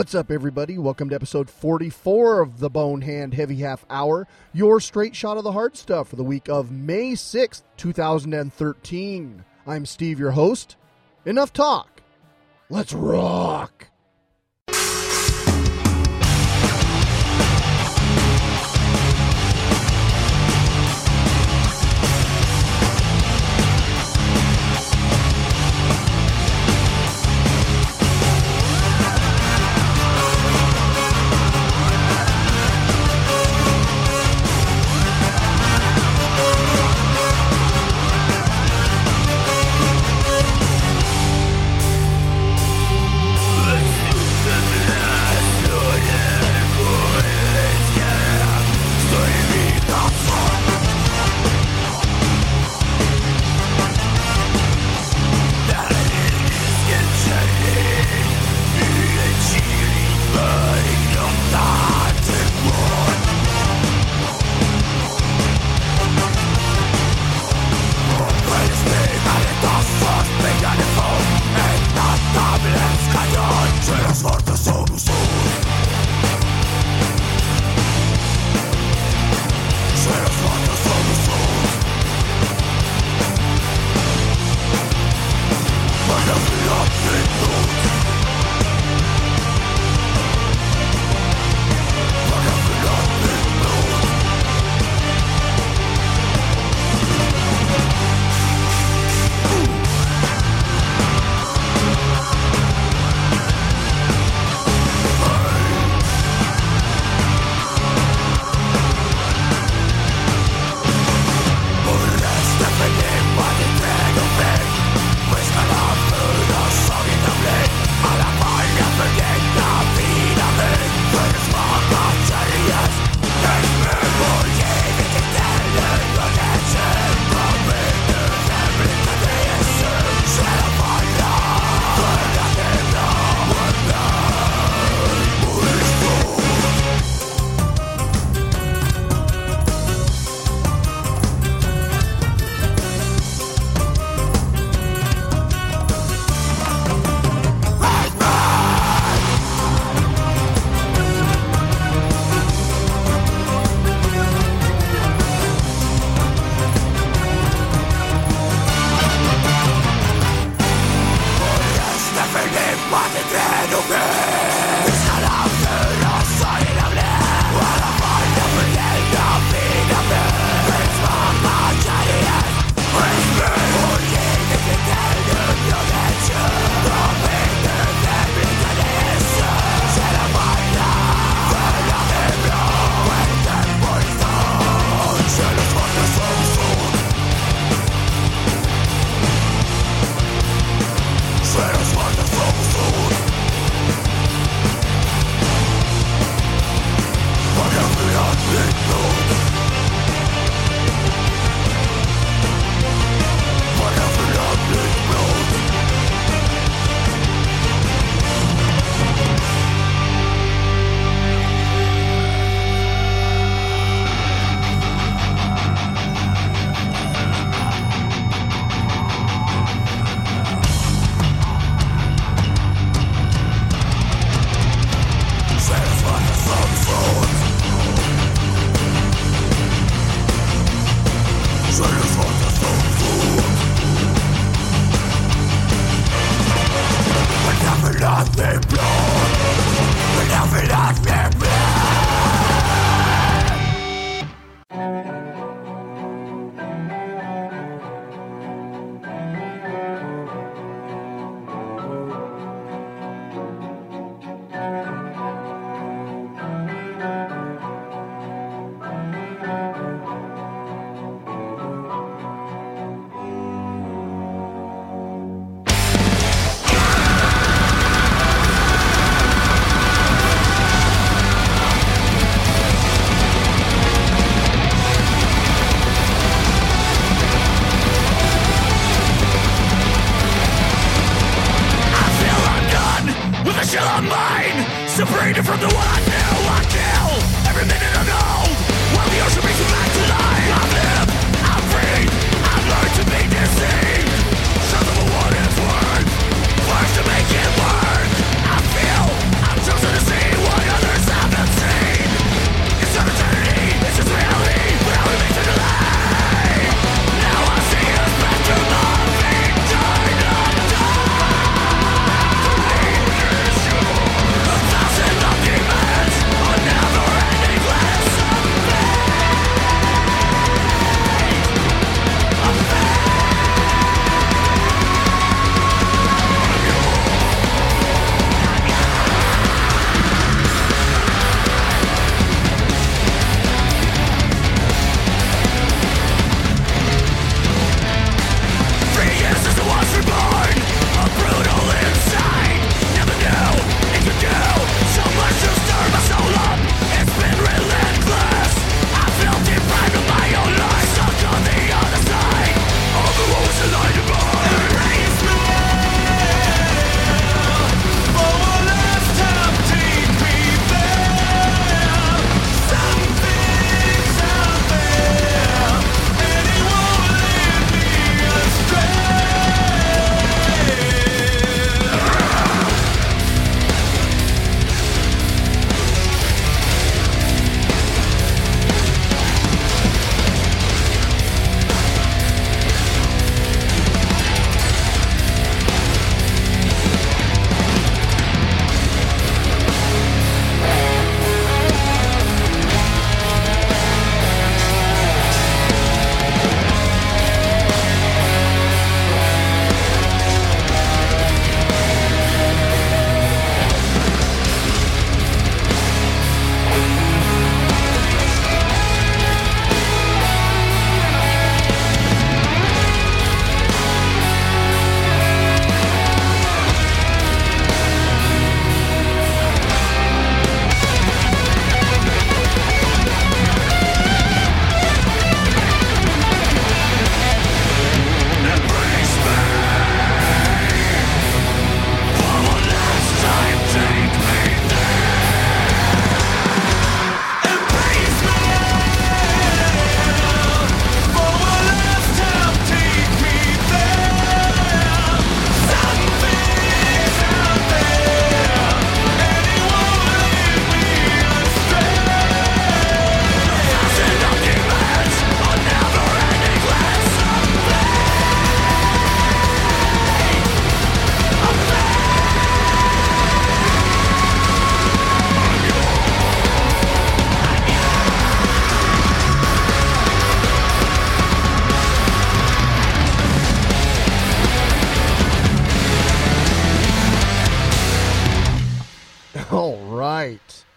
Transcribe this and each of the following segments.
What's up, everybody? Welcome to episode 44 of the Bonehand Heavy Half Hour, your straight shot of the hard stuff for the week of May 6th, 2013. I'm Steve, your host. Enough talk. Let's rock.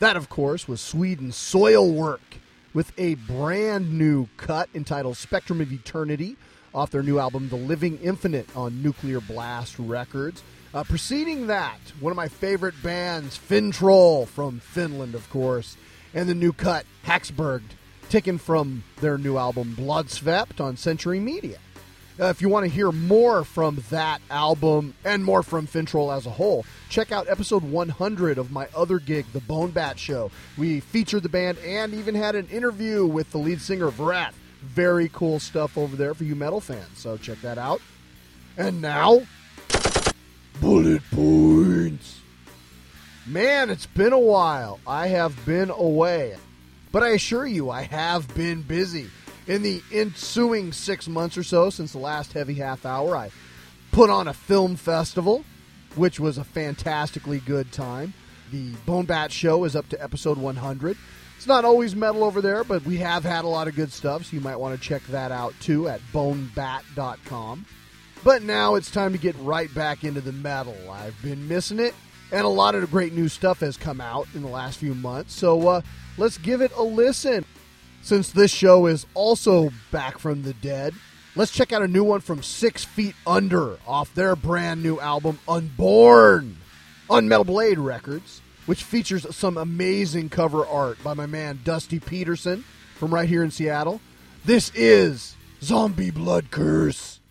That, of course, was Sweden's Soilwork with a brand new cut entitled Spectrum of Eternity off their new album, The Living Infinite, on Nuclear Blast Records. Uh, preceding that, one of my favorite bands, Finntroll from Finland, of course, and the new cut, Häxbrygd, taken from their new album, Blodsvept, on Century Media. Uh, if you want to hear more from that album and more from Finntroll as a whole, check out episode 100 of my other gig, The Bone Bat Show. We featured the band and even had an interview with the lead singer, Vreth. Very cool stuff over there for you metal fans, so check that out. And now, bullet points. Man, it's been a while. I have been away. But I assure you, I have been busy. In the ensuing six months or so since the last heavy half hour, I put on a film festival, which was a fantastically good time. The Bone Bat Show is up to episode 100. It's not always metal over there, but we have had a lot of good stuff, so you might want to check that out too at bonebat.com. But now it's time to get right back into the metal. I've been missing it, and a lot of great new stuff has come out in the last few months, so uh, let's give it a listen. Since this show is also back from the dead, let's check out a new one from Six Feet Under off their brand new album, Unborn, on Metal Blade Records, which features some amazing cover art by my man Dusty Peterson from right here in Seattle. This is Zombie Blood Curse.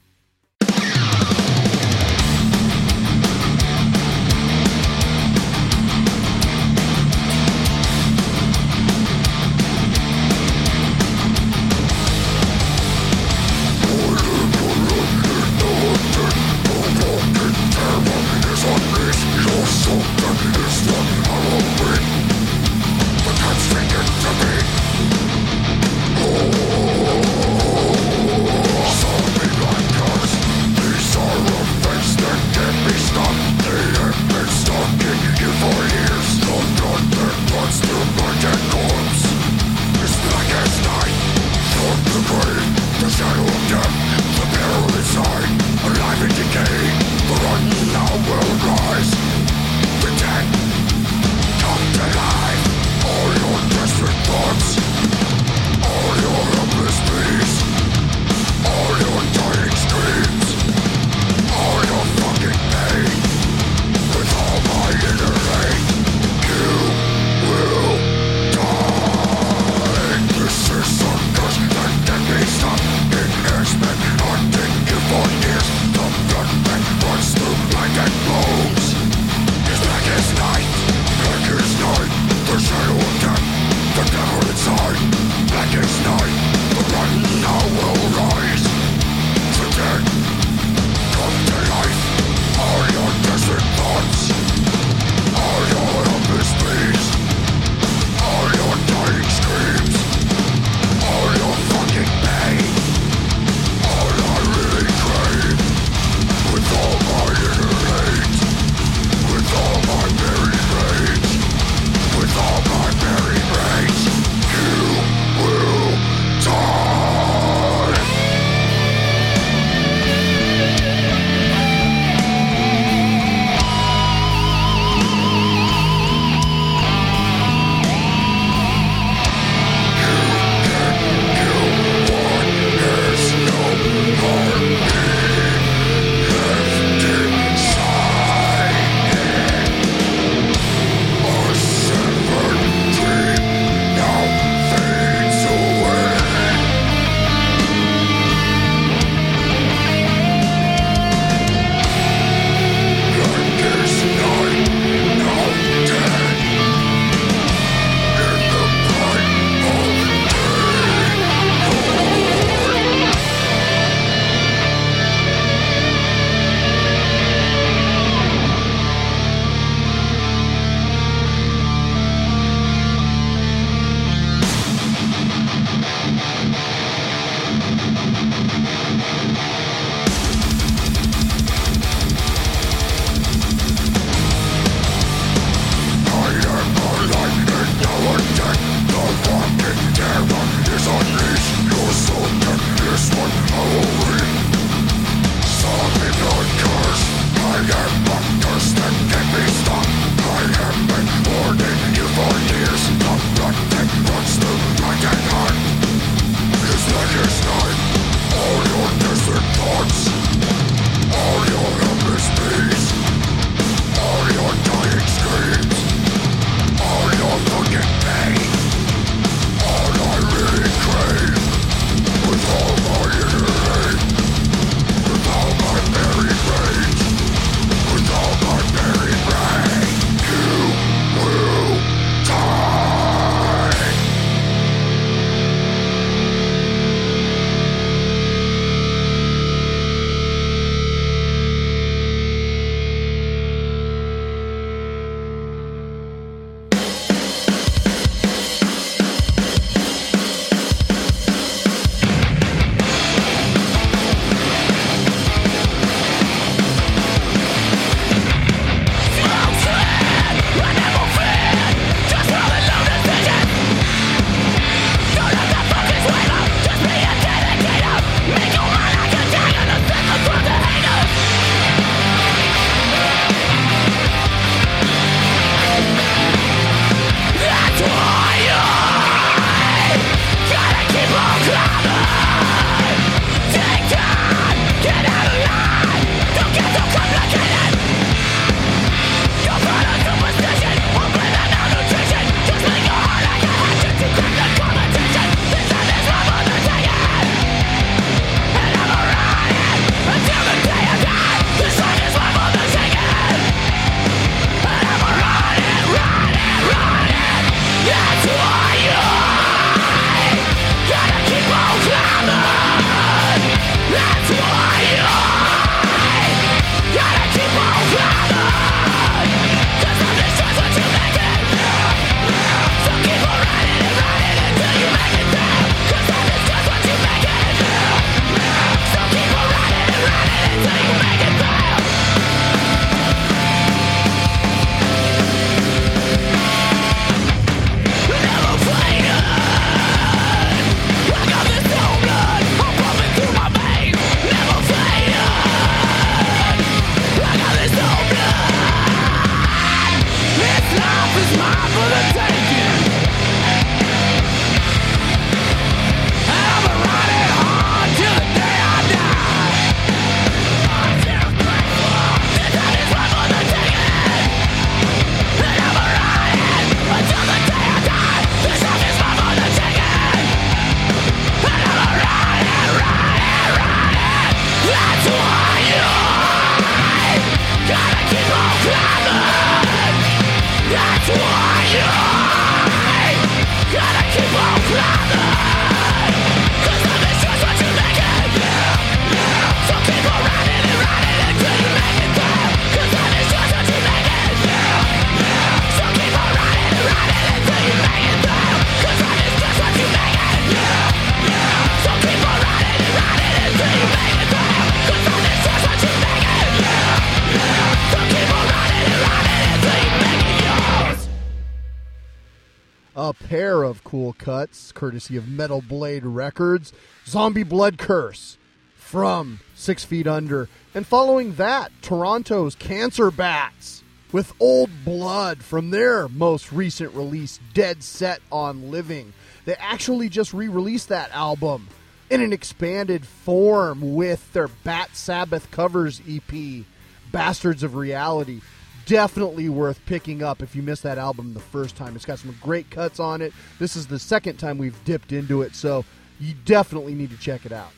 Cool cuts, courtesy of Metal Blade Records. Zombie Blood Curse from Six Feet Under. And following that, Toronto's Cancer Bats with Old Blood from their most recent release, Dead Set on Living. They actually just re released that album in an expanded form with their Bat Sabbath covers EP, Bastards of Reality. Definitely worth picking up if you missed that album the first time. It's got some great cuts on it. This is the second time we've dipped into it, so you definitely need to check it out.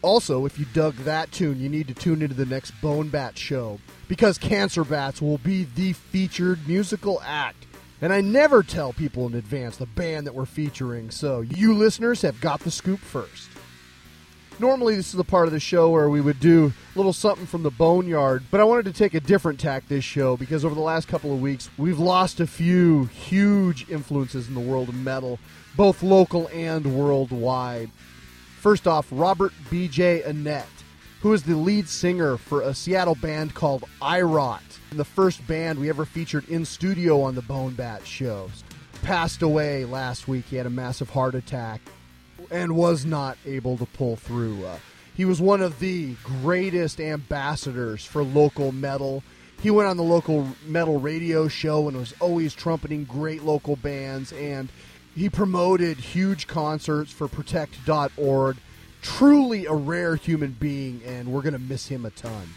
Also, if you dug that tune, you need to tune into the next Bone Bat show because Cancer Bats will be the featured musical act. And I never tell people in advance the band that we're featuring, so you listeners have got the scoop first. Normally, this is the part of the show where we would do a little something from the boneyard, but I wanted to take a different tack this show because over the last couple of weeks, we've lost a few huge influences in the world of metal, both local and worldwide. First off, Robert B.J. Annett, who is the lead singer for a Seattle band called I Rot, the first band we ever featured in studio on the Bone Bat shows. Passed away last week. He had a massive heart attack and was not able to pull through. Uh, he was one of the greatest ambassadors for local metal. He went on the local metal radio show and was always trumpeting great local bands, and he promoted huge concerts for Protect.org. Truly a rare human being, and we're going to miss him a ton.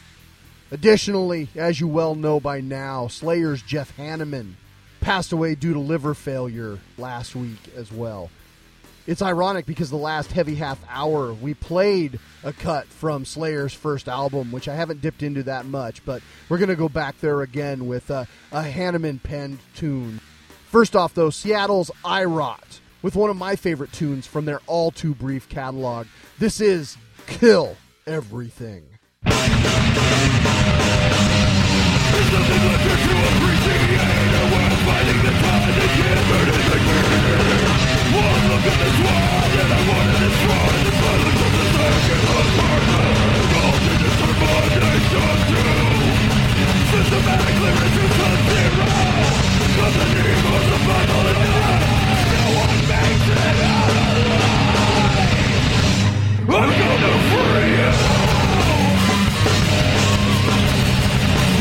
Additionally, as you well know by now, Slayer's Jeff Hanneman passed away due to liver failure last week as well it's ironic because the last heavy half hour we played a cut from Slayer's first album, which I haven't dipped into that much, but we're going to go back there again with a, a Hanneman penned tune. First off, though, Seattle's I Rot with one of my favorite tunes from their all too brief catalog. This is Kill Everything.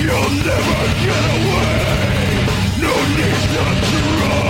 You'll never get away. No need to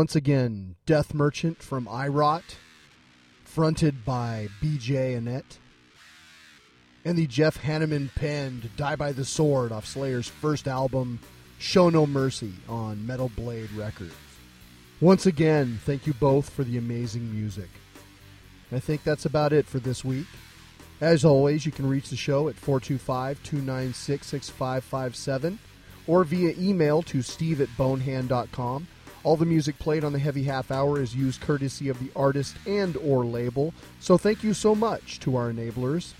Once again, Death Merchant from IROT, fronted by BJ Annette. And the Jeff Hanneman penned Die by the Sword off Slayer's first album, Show No Mercy, on Metal Blade Records. Once again, thank you both for the amazing music. I think that's about it for this week. As always, you can reach the show at 425 296 6557 or via email to steve at bonehand.com. All the music played on the Heavy Half Hour is used courtesy of the artist and or label, so thank you so much to our enablers.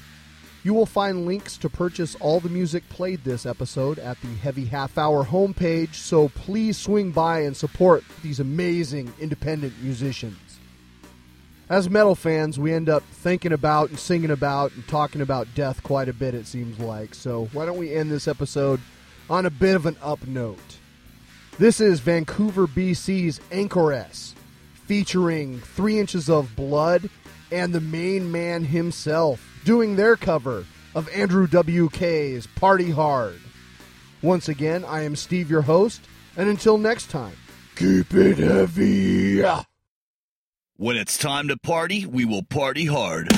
You will find links to purchase all the music played this episode at the Heavy Half Hour homepage, so please swing by and support these amazing independent musicians. As metal fans, we end up thinking about and singing about and talking about death quite a bit, it seems like. So, why don't we end this episode on a bit of an up note? This is Vancouver, BC's Anchoress, featuring Three Inches of Blood and the main man himself doing their cover of Andrew WK's Party Hard. Once again, I am Steve, your host, and until next time, Keep it heavy. When it's time to party, we will party hard.